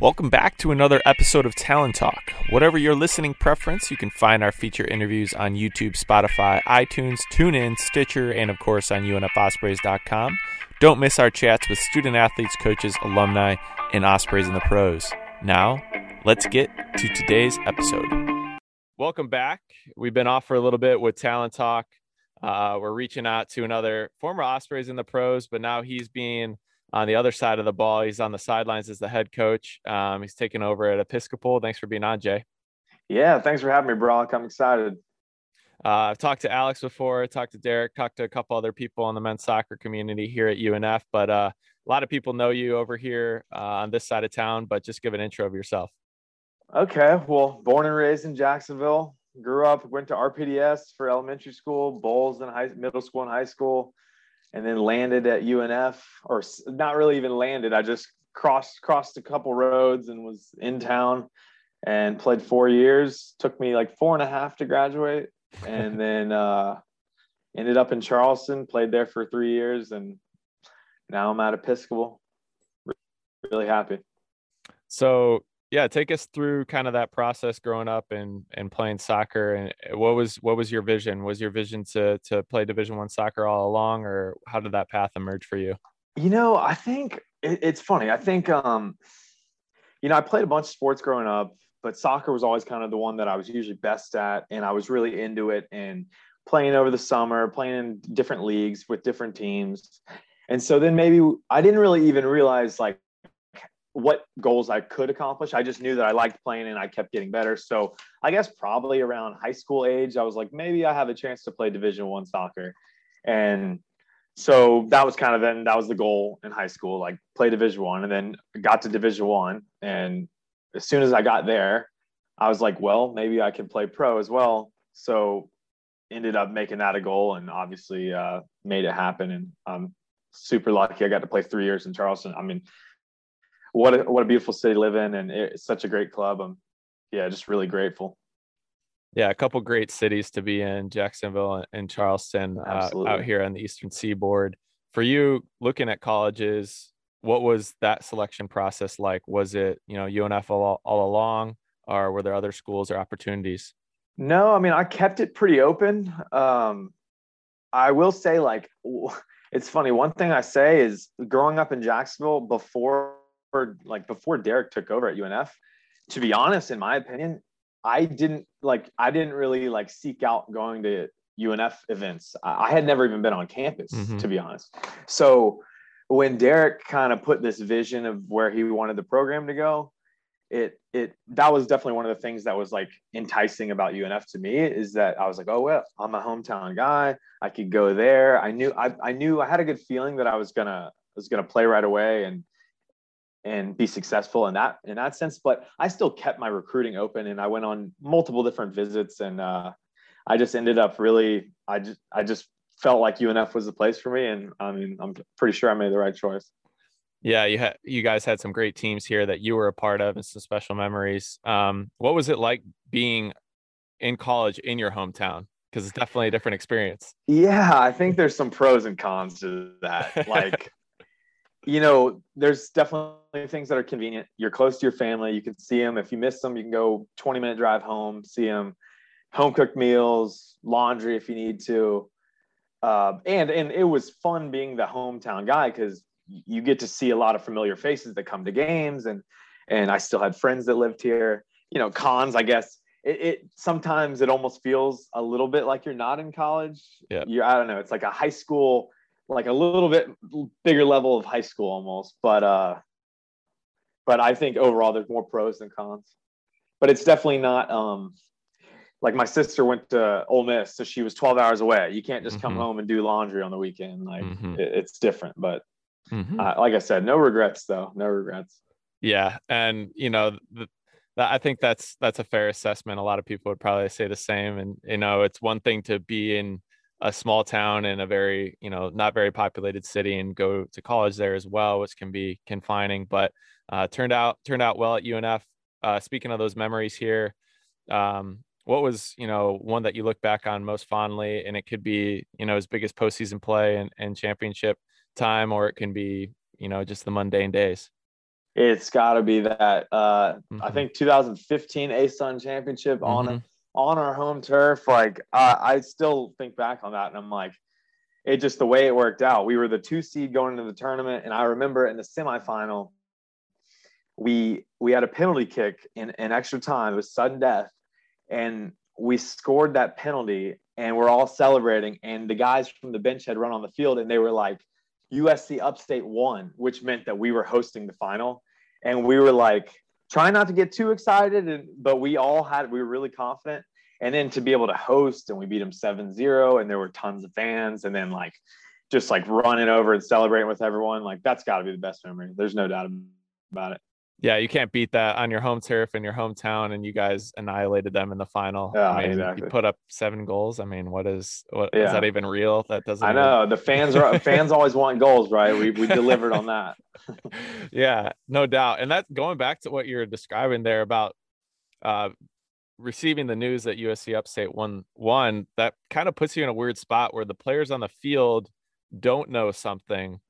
Welcome back to another episode of Talon Talk. Whatever your listening preference, you can find our feature interviews on YouTube, Spotify, iTunes, TuneIn, Stitcher, and of course on UNFOspreys.com. Don't miss our chats with student athletes, coaches, alumni, and Ospreys in the pros. Now, let's get to today's episode. Welcome back. We've been off for a little bit with Talon Talk. Uh, we're reaching out to another former Ospreys in the pros, but now he's being on the other side of the ball. He's on the sidelines as the head coach. Um, he's taking over at Episcopal. Thanks for being on, Jay. Yeah, thanks for having me, Brock. I'm excited. Uh, I've talked to Alex before, talked to Derek, talked to a couple other people in the men's soccer community here at UNF, but uh, a lot of people know you over here uh, on this side of town, but just give an intro of yourself. Okay. Well, born and raised in Jacksonville, grew up, went to RPDS for elementary school, Bolles in high, middle school and high school, and then landed at UNF, or not really even landed. I just crossed crossed a couple roads and was in town and played four years. Took me like four and a half to graduate, and then uh, ended up in Charleston. Played there for three years, and now I'm at Episcopal. Really happy. So yeah, take us through kind of that process growing up and and playing soccer. And eh, what was what was your vision? Was your vision to to play Division One soccer all along, or how did that path emerge for you? You know, I think it, it's funny. I think um, you know, I played a bunch of sports growing up, but soccer was always kind of the one that I was usually best at, and I was really into it and playing over the summer, playing in different leagues with different teams. And so then maybe I didn't really even realize like what goals I could accomplish. I just knew that I liked playing and I kept getting better. So I guess probably around high school age, I was like, maybe I have a chance to play Division One soccer. And so that was kind of then that was the goal in high school, like play Division One, and then got to Division One. And as soon as I got there, I was like, well, maybe I can play pro as well. So ended up making that a goal, and obviously uh, made it happen. And I'm super lucky. I got to play three years in Charleston. I mean, what a, what a beautiful city to live in, and it's such a great club. I'm yeah, just really grateful. Yeah, a couple great cities to be in, Jacksonville and Charleston, uh, out here on the Eastern Seaboard. For you, looking at colleges, what was that selection process like? Was it you know UNF all, all along, or were there other schools or opportunities? No, I mean I kept it pretty open. Um, I will say, like, it's funny. One thing I say is growing up in Jacksonville before like before Derek took over at UNF, to be honest, in my opinion, I didn't like I didn't really like seek out going to UNF events. I, had never even been on campus, mm-hmm. to be honest. So when Derek kind of put this vision of where he wanted the program to go, it it that was definitely one of the things that was like enticing about UNF to me is that I was like, oh well, I'm a hometown guy. I could go there. I knew I, I knew I had a good feeling that I was gonna I was gonna play right away and and be successful in that in that sense but i still kept my recruiting open and i went on multiple different visits and uh, i just ended up really i just i just felt like unf was the place for me and i mean i'm pretty sure i made the right choice. Yeah you had you guys had some great teams here that you were a part of and some special memories. Um, what was it like being in college in your hometown? Because it's definitely a different experience. Yeah i think there's some pros and cons to that. Like you know, there's definitely things that are convenient. You're close to your family. You can see them. If you miss them, you can go 20 minute drive home, see them. Home cooked meals, laundry if you need to. Uh, and and it was fun being the hometown guy because you get to see a lot of familiar faces that come to games, and and I still had friends that lived here. You know, cons, I guess. It, it sometimes it almost feels a little bit like you're not in college. Yeah, you I don't know. It's like a high school like a little bit bigger level of high school almost but uh but i think overall there's more pros than cons but it's definitely not um like my sister went to Ole Miss, so she was 12 hours away. You can't just come mm-hmm. home and do laundry on the weekend. Like mm-hmm. it, it's different, but mm-hmm. uh, like I said, no regrets though. No regrets. Yeah, and you know, the, I think that's that's a fair assessment. A lot of people would probably say the same. And you know, it's one thing to be in a small town in a very you know not very populated city and go to college there as well which can be confining but uh, turned out turned out well at unf uh, speaking of those memories here um, what was you know one that you look back on most fondly and it could be you know as big as postseason play and, and championship time or it can be you know just the mundane days It's got to be that. Uh, mm-hmm. I think 2015 ASUN championship mm-hmm. on on our home turf. Like uh, I still think back on that, and I'm like, it just the way it worked out. We were the two seed going into the tournament, and I remember in the semifinal, we we had a penalty kick in, in extra time. It was sudden death, and we scored that penalty, and we're all celebrating. And the guys from the bench had run on the field, and they were like USC Upstate won, which meant that we were hosting the final. And we were like trying not to get too excited, and, but we all had, we were really confident. And then to be able to host and we beat them 7 0, and there were tons of fans, and then like just like running over and celebrating with everyone, like that's got to be the best memory. There's no doubt about it yeah, you can't beat that on your home turf in your hometown, and you guys annihilated them in the final. Yeah, I mean, exactly. You put up seven goals. I mean, what is what yeah. is that even real? That doesn't. I know the fans are fans always want goals, right? We we delivered on that. yeah, no doubt. And that going back to what you're describing there about uh, receiving the news that USC Upstate won one, that kind of puts you in a weird spot where the players on the field don't know something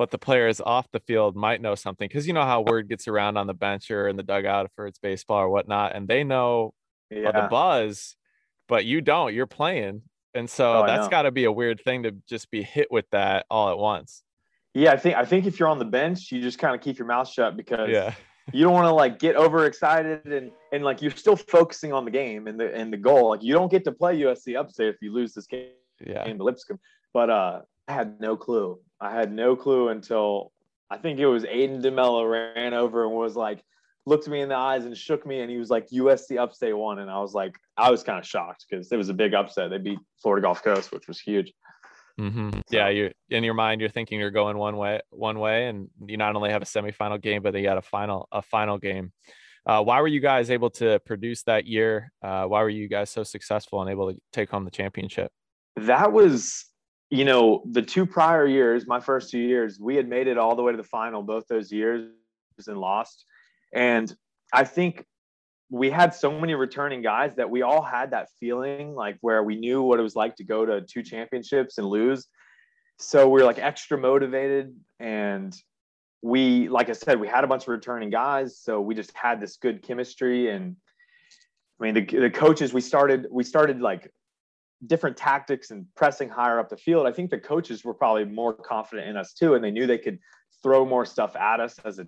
but the players off the field might know something because you know how word gets around on the bench or in the dugout for it's baseball or whatnot, and they know yeah. the buzz, but you don't. You're playing, and so oh, that's got to be a weird thing to just be hit with that all at once. Yeah, I think I think if you're on the bench, you just kind of keep your mouth shut because yeah. you don't want to like get overexcited and and like you're still focusing on the game and the and the goal. Like you don't get to play USC upstate if you lose this game yeah. in Lipscomb. But uh, I had no clue. I had no clue until I think it was Aiden DeMello ran over and was like, looked me in the eyes and shook me, and he was like, USC upstate won. And I was like, I was kind of shocked because it was a big upset. They beat Florida Gulf Coast, which was huge. Mm-hmm. So, yeah, you in your mind, you're thinking you're going one way, one way, and you not only have a semifinal game, but you got a final, a final game. Uh, why were you guys able to produce that year? Uh, why were you guys so successful and able to take home the championship? That was you know, the two prior years, my first two years, we had made it all the way to the final both those years and lost. And I think we had so many returning guys that we all had that feeling like where we knew what it was like to go to two championships and lose. So we are like extra motivated and we like I said we had a bunch of returning guys so we just had this good chemistry and I mean the, the coaches we started we started like different tactics and pressing higher up the field, I think the coaches were probably more confident in us too, and they knew they could throw more stuff at us as a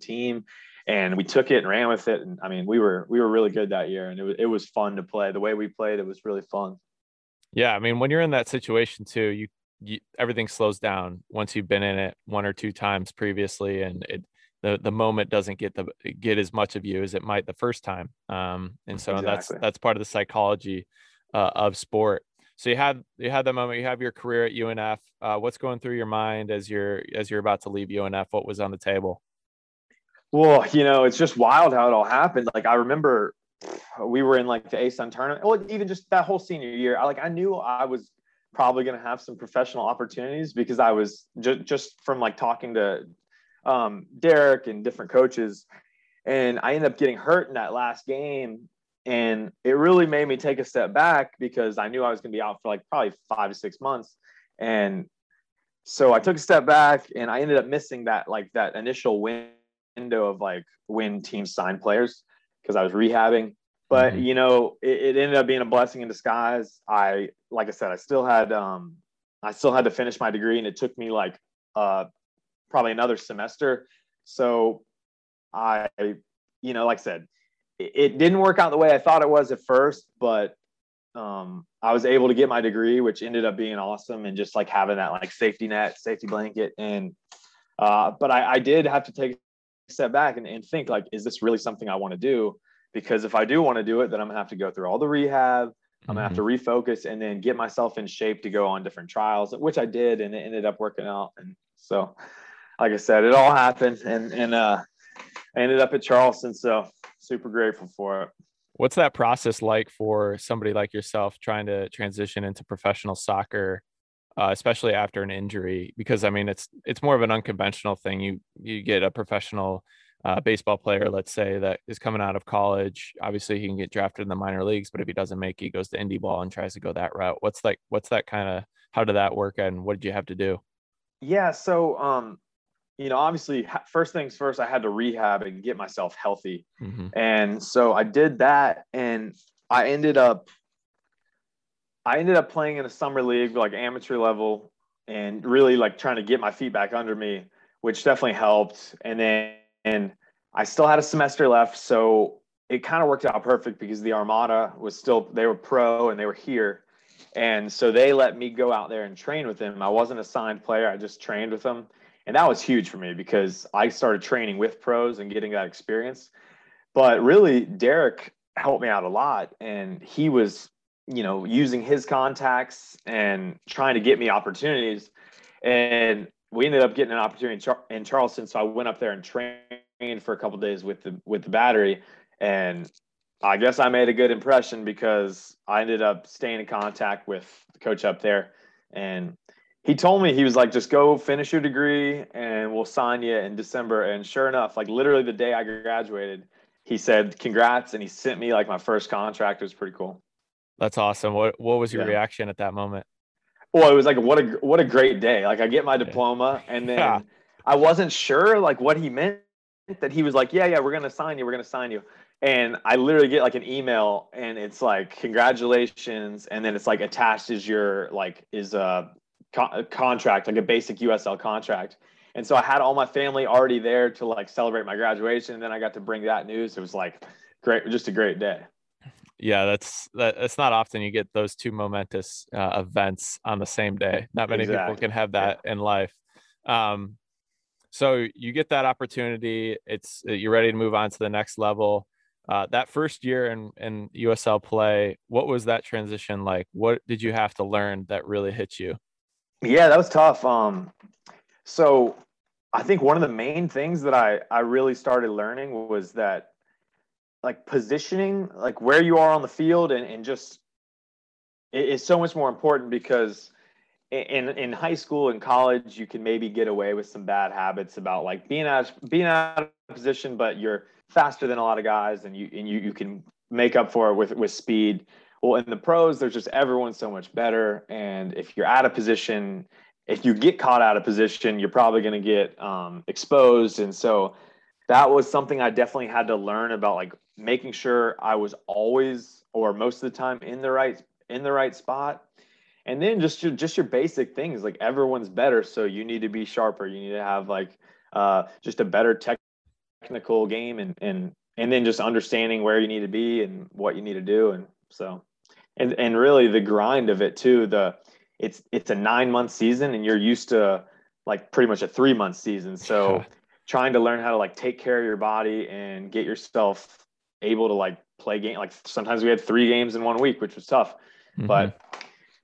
team. And we took it and ran with it. And I mean, we were we were really good that year, and it was it was fun to play. The way we played, it was really fun. Yeah, I mean, when you're in that situation too, you, you everything slows down once you've been in it one or two times previously, and it the the moment doesn't get the get as much of you as it might the first time. Um, and so exactly. that's that's part of the psychology uh, of sport. So you had you had that moment. You have your career at UNF. Uh, what's going through your mind as you're as you're about to leave UNF? What was on the table? Well, you know, it's just wild how it all happened. Like I remember we were in like the ASUN tournament. Well, even just that whole senior year, I like I knew I was probably going to have some professional opportunities because I was just just from like talking to um, Derek and different coaches, and I ended up getting hurt in that last game and it really made me take a step back because I knew I was going to be out for like probably five to six months. And so I took a step back and I ended up missing that like that initial window of like when teams sign players because I was rehabbing. But mm-hmm. you know, it, it, ended up being a blessing in disguise. I like I said, I still had um I still had to finish my degree and it took me like uh probably another semester. So I you know, like I said, it didn't work out the way I thought it was at first, but um, I was able to get my degree, which ended up being awesome, and just like having that like safety net, safety blanket, and uh, but I, I did have to take a step back and, and think like, is this really something I want to do? Because if I do want to do it, then I'm gonna have to go through all the rehab. I'm gonna have to mm-hmm. refocus and then get myself in shape to go on different trials, which I did, and it ended up working out. And so, like I said, it all happened, and and uh, I ended up at Charleston. So super grateful for it. What's that process like for somebody like yourself trying to transition into professional soccer, uh, especially after an injury? Because I mean, it's it's more of an unconventional thing. You you get a professional uh, baseball player, let's say, that is coming out of college. Obviously, he can get drafted in the minor leagues, but if he doesn't make it, he goes to indie ball and tries to go that route. What's like? What's that kind of? How did that work, and what did you have to do? Yeah, so um, you know, obviously, first things first, I had to rehab and get myself healthy. Mhm. And so I did that, and I ended up, I ended up playing in a summer league, like amateur level, and really like trying to get my feet back under me, which definitely helped. And then, and I still had a semester left, so it kind of worked out perfect because the Armada was still they were pro and they were here, and so they let me go out there and train with them. I wasn't a signed player; I just trained with them, and that was huge for me because I started training with pros and getting that experience. But really, Derek helped me out a lot, and he was, you know, using his contacts and trying to get me opportunities, and we ended up getting an opportunity in, Char- in Charleston. So I went up there and trained for a couple days with the with the battery and I guess I made a good impression because I ended up staying in contact with the coach up there. And he told me, he was like, just go finish your degree and we'll sign you in December. And sure enough, like literally the day I graduated, he said, congrats. And he sent me like my first contract. It was pretty cool. That's awesome. What what was your Yeah. reaction at that moment? Well, it was like what a what a great day. Like I get my diploma and then Yeah. I wasn't sure like what he meant that he was like, "Yeah, yeah, we're going to sign you. We're going to sign you." And I literally get like an email and it's like, "Congratulations." And then it's like attached is your like is a, co- contract, like a basic USL contract. And so I had all my family already there to like celebrate my graduation and then I got to bring that news. It was like great just a great day. Yeah, that's that. It's not often you get those two momentous uh, events on the same day. Not many people can have that in life. Um, so you get that opportunity. It's uh, you're ready to move on to the next level. Uh, that first year in in USL play, what was that transition like? What did you have to learn that really hit you? Yeah, that was tough. Um, so I think one of the main things that I I really started learning was that like positioning, like where you are on the field, and and just it is so much more important because in in high school and college you can maybe get away with some bad habits about like being out being out of position, but you're faster than a lot of guys, and you and you you can make up for it with with speed. Well, in the pros, there's just everyone's so much better, and if you're out of position, if you get caught out of position, you're probably going to get um, exposed, and so that was something I definitely had to learn about, like making sure I was always or most of the time in the right in the right spot, and then just your just your basic things like everyone's better, so you need to be sharper. You need to have like uh, just a better tech technical game and and and then just understanding where you need to be and what you need to do. And so and and really the grind of it too the it's it's a nine month season and you're used to like pretty much a three month season. So trying to learn how to like take care of your body and get yourself able to like play game like sometimes we had three games in one week which was tough. Mhm. but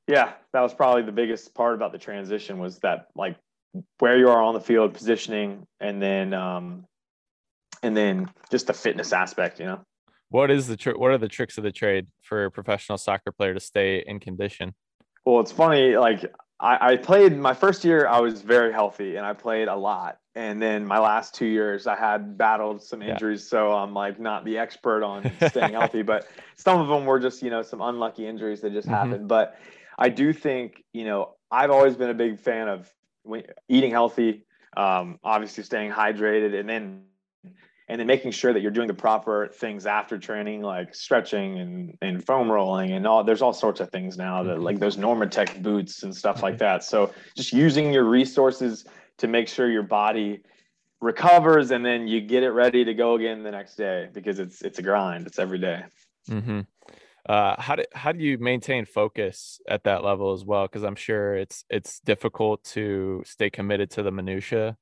yeah that was probably the biggest part about the transition was that like where you are on the field positioning and then um and then just the fitness aspect you know what is the tr- what are the tricks of the trade for a professional soccer player to stay in condition? well it's funny like I, I played my first year i was very healthy and i played a lot and then my last two years i had battled some Yeah. injuries so i'm like not the expert on staying healthy but some of them were just you know some unlucky injuries that just Mhm. happened but i do think you know i've always been a big fan of eating healthy um, obviously staying hydrated and then and then making sure that you're doing the proper things after training like stretching and, and foam rolling and all there's all sorts of things now that like those normatec boots and stuff like that. So just using your resources to make sure your body recovers and then you get it ready to go again the next day because it's it's a grind. It's every day. Hmm Uh, how do how do you maintain focus at that level as well? Because I'm sure it's it's difficult to stay committed to the minutia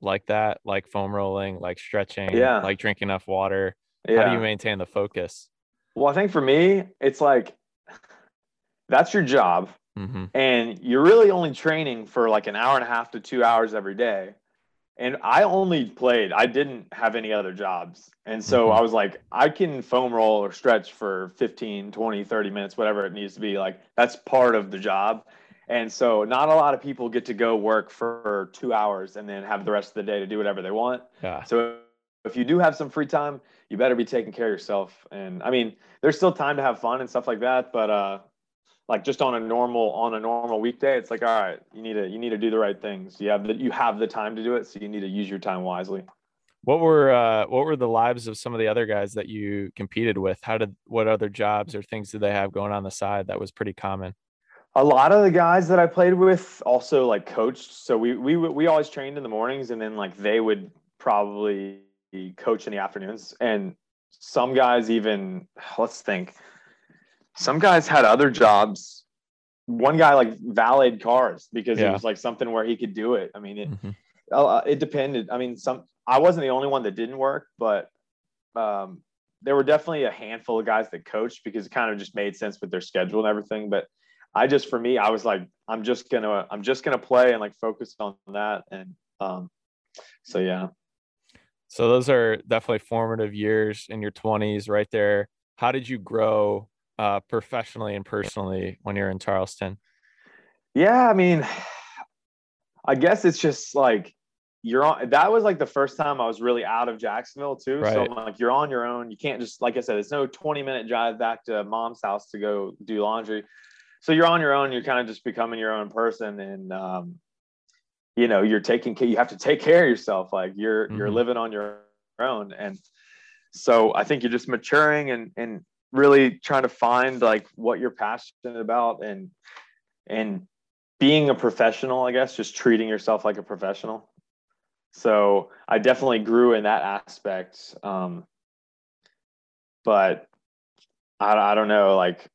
like that, like foam rolling, like stretching, Yeah. like drinking enough water. How do you maintain the focus? well i think for me it's like that's your job hmm and you're really only training for like an hour and a half to two hours every day and i only played i didn't have any other jobs and so Mhm. i was like i can foam roll or stretch for 15 20 30 minutes whatever it needs to be like that's part of the job and so not a lot of people get to go work for two hours and then have the rest of the day to do whatever they want Yeah. so if you do have some free time, you better be taking care of yourself. And I mean, there's still time to have fun and stuff like that. But uh, like just on a normal on a normal weekday it's like all right you need to you need to do the right things you have the you have the time to do it so you need to use your time wisely what were uh what were the lives of some of the other guys that you competed with how did what other jobs or things did they have going on the side that was pretty common a lot of the guys that i played with also like coached so we we we always trained in the mornings and then like they would probably coach in the afternoons and some guys even let's think some guys had other jobs. One guy like valeted cars because yeah. it was like something where he could do it. I mean, it mm-hmm. uh, it depended. I mean, some I wasn't the only one that didn't work, but um, there were definitely a handful of guys that coached because it kind of just made sense with their schedule and everything. But I just for me, I was like, I'm just gonna I'm just gonna play and like focus on that. And um, so yeah. So those are definitely formative years in your 20s, right there. How did you grow uh, professionally and personally when you're in Charleston? Yeah, I mean, I guess it's just like you're on. That was like the first time I was really out of Jacksonville too. Right. So like you're on your own. You can't just like I said, it's no 20 minute drive back to mom's house to go do laundry. So you're on your own. You're kind of just becoming your own person, and um, you know you're taking you have to take care of yourself. Like you're mm-hmm. you're living on your own, and so I think you're just maturing and and really trying to find like what you're passionate about and and being a professional i guess just treating yourself like a professional so i definitely grew in that aspect um but i, I don't know like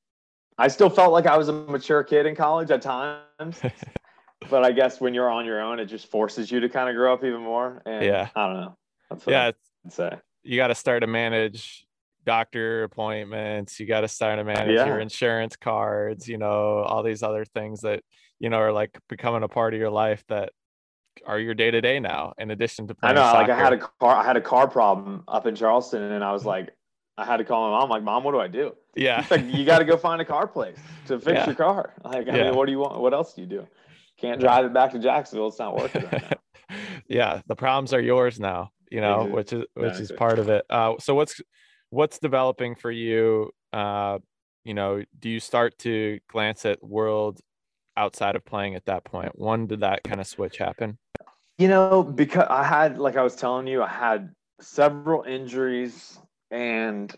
i still felt like i was a mature kid in college at times but i guess when you're on your own it just forces you to kind of grow up even more and yeah i don't know that's yeah I'd say you got to start to manage doctor appointments you got to start to manage yeah. your insurance cards you know all these other things that you know are like becoming a part of your life that are your day to day now in addition to playing I know soccer. like I had a car I had a car problem up in Charleston and I was mm-hmm. like I had to call my mom like mom what do I do? Yeah. Like you got to go find a car place to fix yeah. your car. Like I yeah. mean what do you want? What else do you do? Can't drive it back to Jacksonville. It's not working right yeah the problems are yours now you know exactly. which is which is part of it. Uh so what's what's developing for you uh you know do you start to glance at world outside of playing at that point? When did that kind of switch happen? You know because i had like i was telling you i had several injuries and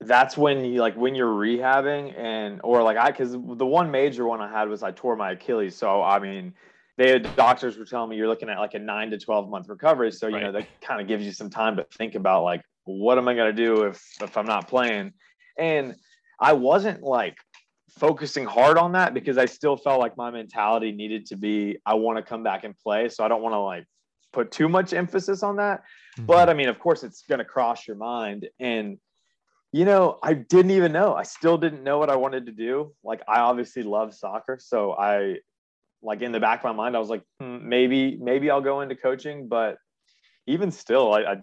that's when you like when you're rehabbing and or like i because the one major one i had was i tore my achilles so i mean they had doctors were telling me you're looking at like a nine to 12 month recovery so you right. know that kind of gives you some time to think about like what am I going to do if if I'm not playing? And I wasn't like focusing hard on that because I still felt like my mentality needed to be I want to come back and play. So I don't want to like put too much emphasis on that. Mm-hmm. But I mean, of course, it's going to cross your mind. And, you know, I didn't even know. I still didn't know what I wanted to do. Like, I obviously love soccer. So I, like, in the back of my mind, I was like, hmm, maybe, maybe I'll go into coaching. But even still, I, I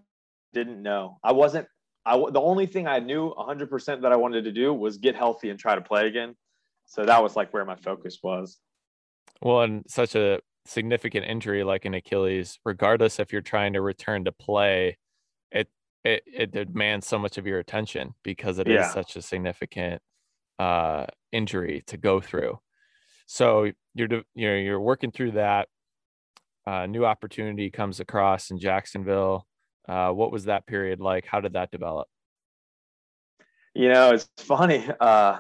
didn't know. I wasn't. I the only thing I knew 100% that I wanted to do was get healthy and try to play again. So that was like where my focus was. Well, and such a significant injury like an Achilles, regardless if you're trying to return to play, it it, it demands so much of your attention because it yeah. is such a significant uh, injury to go through. So you're you know you're working through that. Uh, new opportunity comes across in Jacksonville. Uh, what was that period like? How did that develop? You know, it's funny. Uh,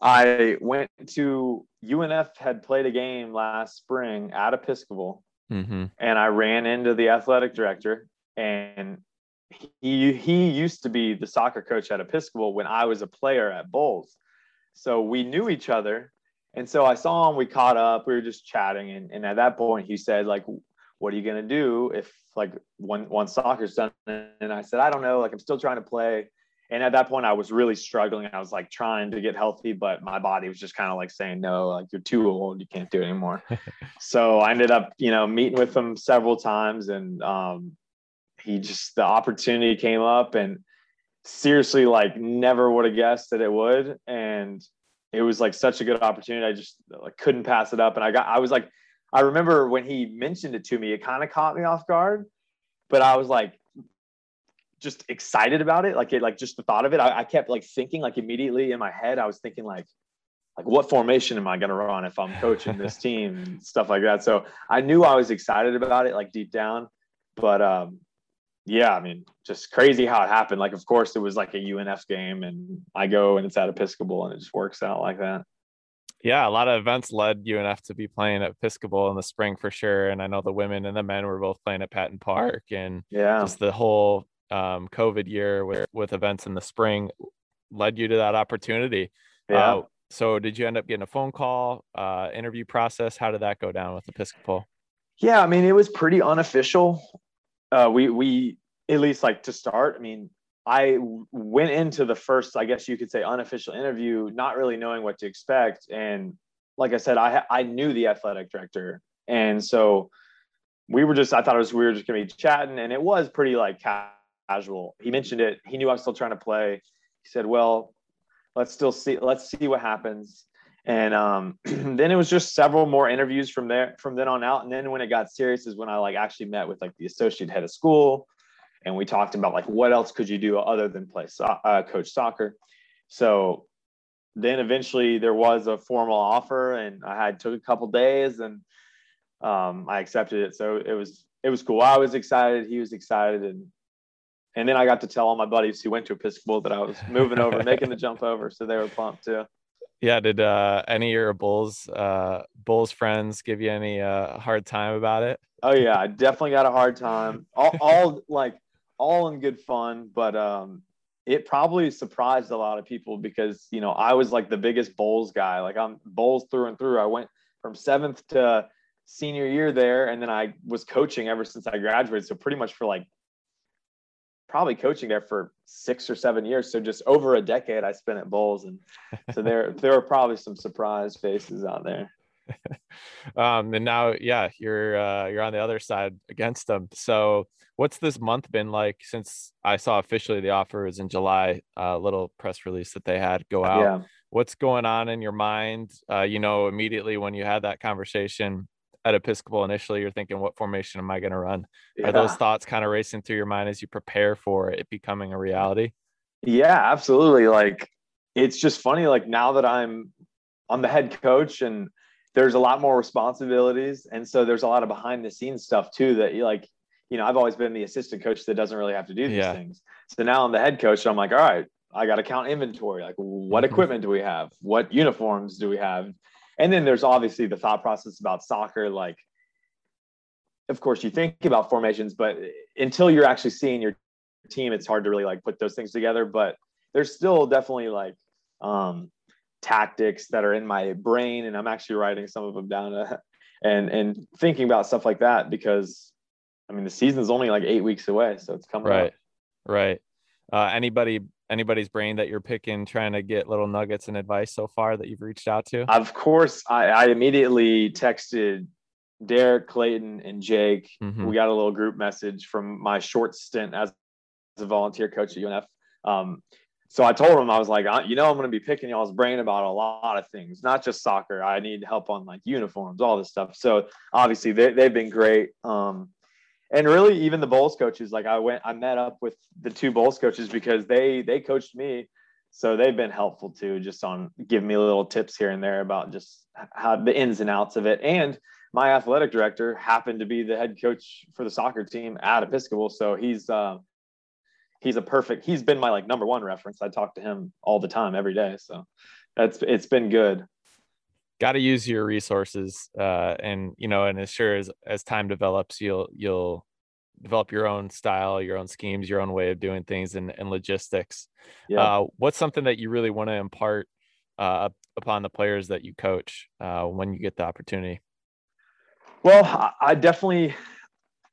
I went to UNF had played a game last spring at Episcopal, mm-hmm. and I ran into the athletic director, and he he used to be the soccer coach at Episcopal when I was a player at Bolles, so we knew each other. And so I saw him. We caught up. We were just chatting, and, and at that point, he said, "Like, what are you going to do if like one one soccer's done and i said i don't know like i'm still trying to play and at that point i was really struggling. I was like trying to get healthy but my body was just kind of like saying no like you're too old. You can't do it anymore. So i ended up you know meeting with him several times and um, he just the opportunity came up and seriously like never would have guessed that it would. And it was like such a good opportunity. I just like couldn't pass it up. And i got i was like I remember when he mentioned it to me, it kind of caught me off guard, but I was like just excited about it. Like it, like just the thought of it. I, I kept like thinking like immediately in my head, I was thinking like, like what formation am I going to run if I'm coaching this team and stuff like that. So I knew I was excited about it, like deep down, but um, yeah, I mean, just crazy how it happened. Like, of course, it was like a UNF game, and I go and it's at Episcopal, and it just works out like that. Yeah, a lot of events led UNF to be playing at Episcopal in the spring for sure. And I know the women and the men were both playing at Patton Park, and yeah, just the whole um, COVID year with with events in the spring led you to that opportunity. Yeah. Uh, so, did you end up getting a phone call, uh, interview process? How did that go down with Episcopal? Yeah, I mean, it was pretty unofficial. Uh, we we at least like to start. I mean, I went into the first, I guess you could say, unofficial interview, not really knowing what to expect. And like I said, I I knew the athletic director, and so we were just. I thought it was we were just gonna be chatting, and it was pretty like casual. He mentioned it. He knew I was still trying to play. He said, "Well, let's still see. Let's see what happens." And um, then it was just several more interviews from there from then on out. And then when it got serious is when I like actually met with like the associate head of school and we talked about like what else could you do other than play so- uh, coach soccer so then eventually there was a formal offer and i had took a couple days and um, i accepted it so it was it was cool i was excited he was excited and and then i got to tell all my buddies who went to episcopal that i was moving over making the jump over so they were pumped too yeah did uh, any of your Bolles uh, Bolles friends give you any uh, hard time about it oh yeah i definitely got a hard time all, all like all in good fun, but um, it probably surprised a lot of people because you know I was like the biggest Bolles guy. Like I'm Bolles through and through. I went from seventh to senior year there, and then I was coaching ever since I graduated. So pretty much for like probably coaching there for six or seven years. So just over a decade I spent at Bolles, and so there there were probably some surprise faces out there. um, and now, yeah, you're uh, you're on the other side against them. So, what's this month been like since I saw officially the offer was in July? A uh, little press release that they had go out. Yeah. What's going on in your mind? Uh, you know, immediately when you had that conversation at Episcopal initially, you're thinking, what formation am I going to run? Yeah. Are those thoughts kind of racing through your mind as you prepare for it becoming a reality? Yeah, absolutely. Like, it's just funny. Like now that I'm I'm the head coach and there's a lot more responsibilities and so there's a lot of behind the scenes stuff too that you like you know i've always been the assistant coach that doesn't really have to do these yeah. things so now i'm the head coach so i'm like all right i got to count inventory like what mm-hmm. equipment do we have what uniforms do we have and then there's obviously the thought process about soccer like of course you think about formations but until you're actually seeing your team it's hard to really like put those things together. But there's still definitely like um tactics that are in my brain and i'm actually writing some of them down uh, and and thinking about stuff like that because i mean the season is only like eight weeks away so it's coming right. Up. right uh, anybody anybody's brain that you're picking trying to get little nuggets and advice so far that you've reached out to of course i, I immediately texted derek clayton and jake mm-hmm. we got a little group message from my short stint as a volunteer coach at unf um, so I told him I was like, you know, I'm going to be picking y'all's brain about a lot of things, not just soccer. I need help on like uniforms, all this stuff. So obviously they, they've been great. Um, and really even the Bolles coaches, like I went, I met up with the two Bolles coaches because they, they coached me. So they've been helpful too, just on giving me little tips here and there about just how the ins and outs of it. And my athletic director happened to be the head coach for the soccer team at Episcopal. So he's, uh, he's a perfect he's been my like number one reference i talk to him all the time every day so that's it's been good got to use your resources uh and you know and as sure as as time develops you'll you'll develop your own style your own schemes your own way of doing things and, and logistics yeah. uh what's something that you really want to impart uh upon the players that you coach uh when you get the opportunity well i, I definitely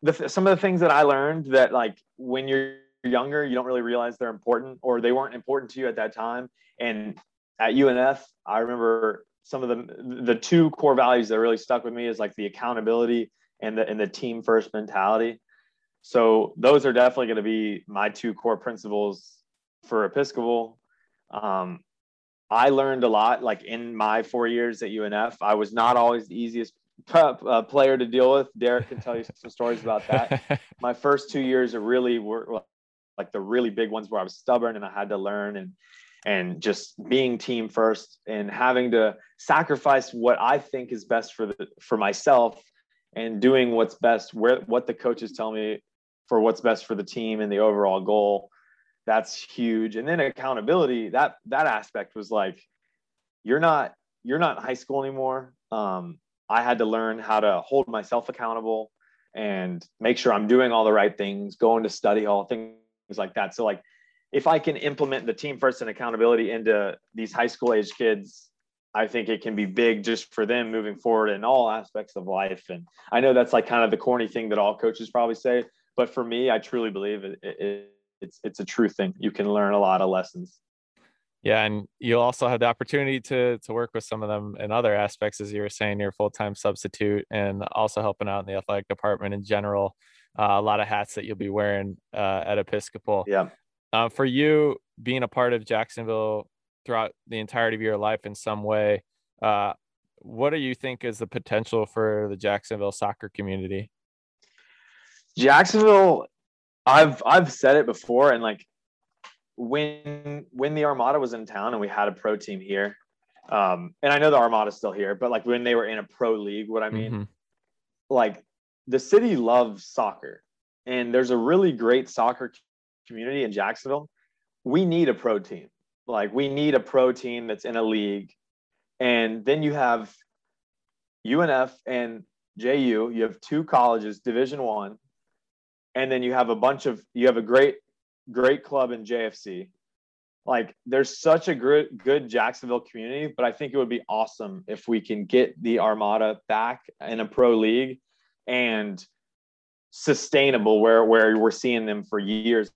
the, some of the things that i learned that like when you're younger, you don't really realize they're important or they weren't important to you at that time. And at UNF, I remember some of the the two core values that really stuck with me is like the accountability and the and the team first mentality. So those are definitely going to be my two core principles for Episcopal. Um, I learned a lot like in my four years at UNF. I was not always the easiest uh, player to deal with. Derek can tell you some stories about that. My first two years are really were like the really big ones where I was stubborn and I had to learn. And and just being team first and having to sacrifice what I think is best for the for myself and doing what's best where what the coaches tell me for what's best for the team and the overall goal that's huge. And then accountability that that aspect was like you're not you're not in high school anymore. Um, i had to learn how to hold myself accountable and make sure i'm doing all the right things going to study hall things like that. So like if i can implement the team first and accountability into these high school age kids i think it can be big just for them moving forward in all aspects of life and i know that's like kind of the corny thing that all coaches probably say but for me i truly believe it, it it's it's a true thing. You can learn a lot of lessons. Yeah, and you'll also have the opportunity to to work with some of them in other aspects, as you were saying, you're full time substitute and also helping out in the athletic department in general. Uh, a lot of hats that you'll be wearing uh, at Episcopal. Yeah. Uh, for you, being a part of Jacksonville throughout the entirety of your life in some way, uh, what do you think is the potential for the Jacksonville soccer community? Jacksonville I've I've said it before, and like when when the Armada was in town and we had a pro team here, um, and I know the Armada's still here, but like when they were in a pro league, what I mean, mm-hmm. like the city loves soccer, and there's a really great soccer community in Jacksonville. We need a pro team. Like we need a pro team that's in a league, and then you have UNF and JU. You have two colleges, Division One, and then you have a bunch of you have a great great club in JFC. Like there's such a good good Jacksonville community, but I think it would be awesome if we can get the Armada back in a pro league and sustainable where where we're seeing them for years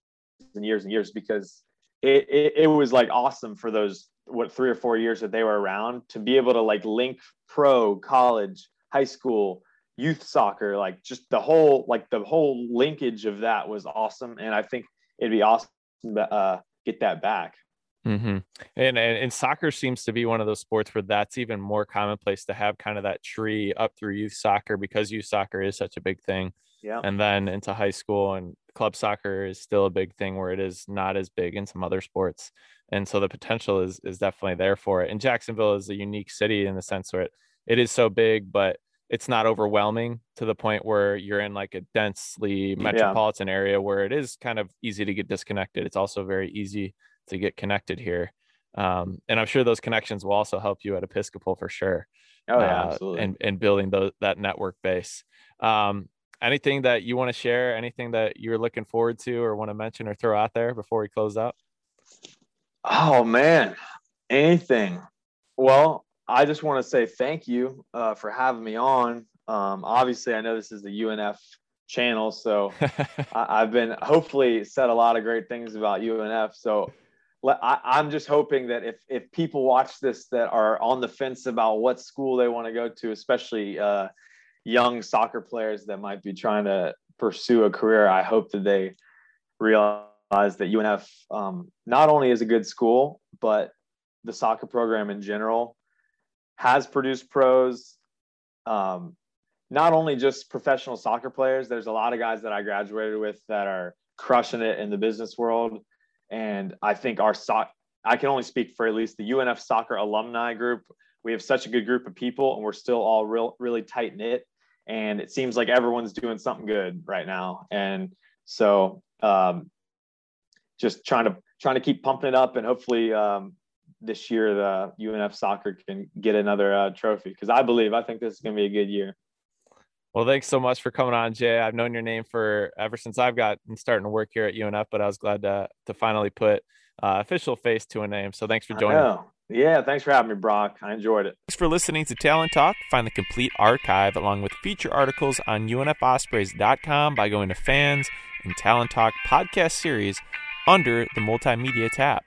and years and years because it, it, it was like awesome for those what three or four years that they were around to be able to like link pro college high school youth soccer, like just the whole like the whole linkage of that was awesome, and I think it'd be awesome to uh, get that back. Mm-hmm. And, and and soccer seems to be one of those sports where that's even more commonplace to have kind of that tree up through youth soccer because youth soccer is such a big thing. Yeah. And then into high school and club soccer is still a big thing where it is not as big in some other sports. And so the potential is is definitely there for it. And Jacksonville is a unique city in the sense where it, it is so big, but it's not overwhelming to the point where you're in like a densely metropolitan yeah. area where it is kind of easy to get disconnected. It's also very easy to get connected here. Um, and I'm sure those connections will also help you at Episcopal for sure. Oh yeah, uh, absolutely. And, and building those, that network base. Um, anything that you want to share, anything that you're looking forward to or want to mention or throw out there before we close up? Oh man, anything. Well, I just want to say thank you uh, for having me on. Um, obviously, I know this is the UNF channel, so I, have been hopefully said a lot of great things about UNF. So I, am just hoping that if if people watch this that are on the fence about what school they want to go to, especially uh, young soccer players that might be trying to pursue a career, I hope that they realize that UNF um, not only is a good school, but the soccer program in general has produced pros. Um, not only just professional soccer players, there's a lot of guys that I graduated with that are crushing it in the business world. And I think our soc, I can only speak for at least the UNF soccer alumni group. We have such a good group of people and we're still all real, really tight knit. And it seems like everyone's doing something good right now. And so um, just trying to, trying to keep pumping it up and hopefully um, this year the UNF soccer can get another uh, trophy because I believe I think this is going to be a good year. Well, thanks so much for coming on, Jay. I've known your name for ever since I've got starting to work here at UNF, but I was glad to to finally put uh, official face to a name. So thanks for joining. Yeah, thanks for having me, Brock. I enjoyed it. Thanks for listening to Talon Talk. Find the complete archive along with feature articles on UNFospreys.com by going to fans and Talon Talk podcast series under the multimedia tab.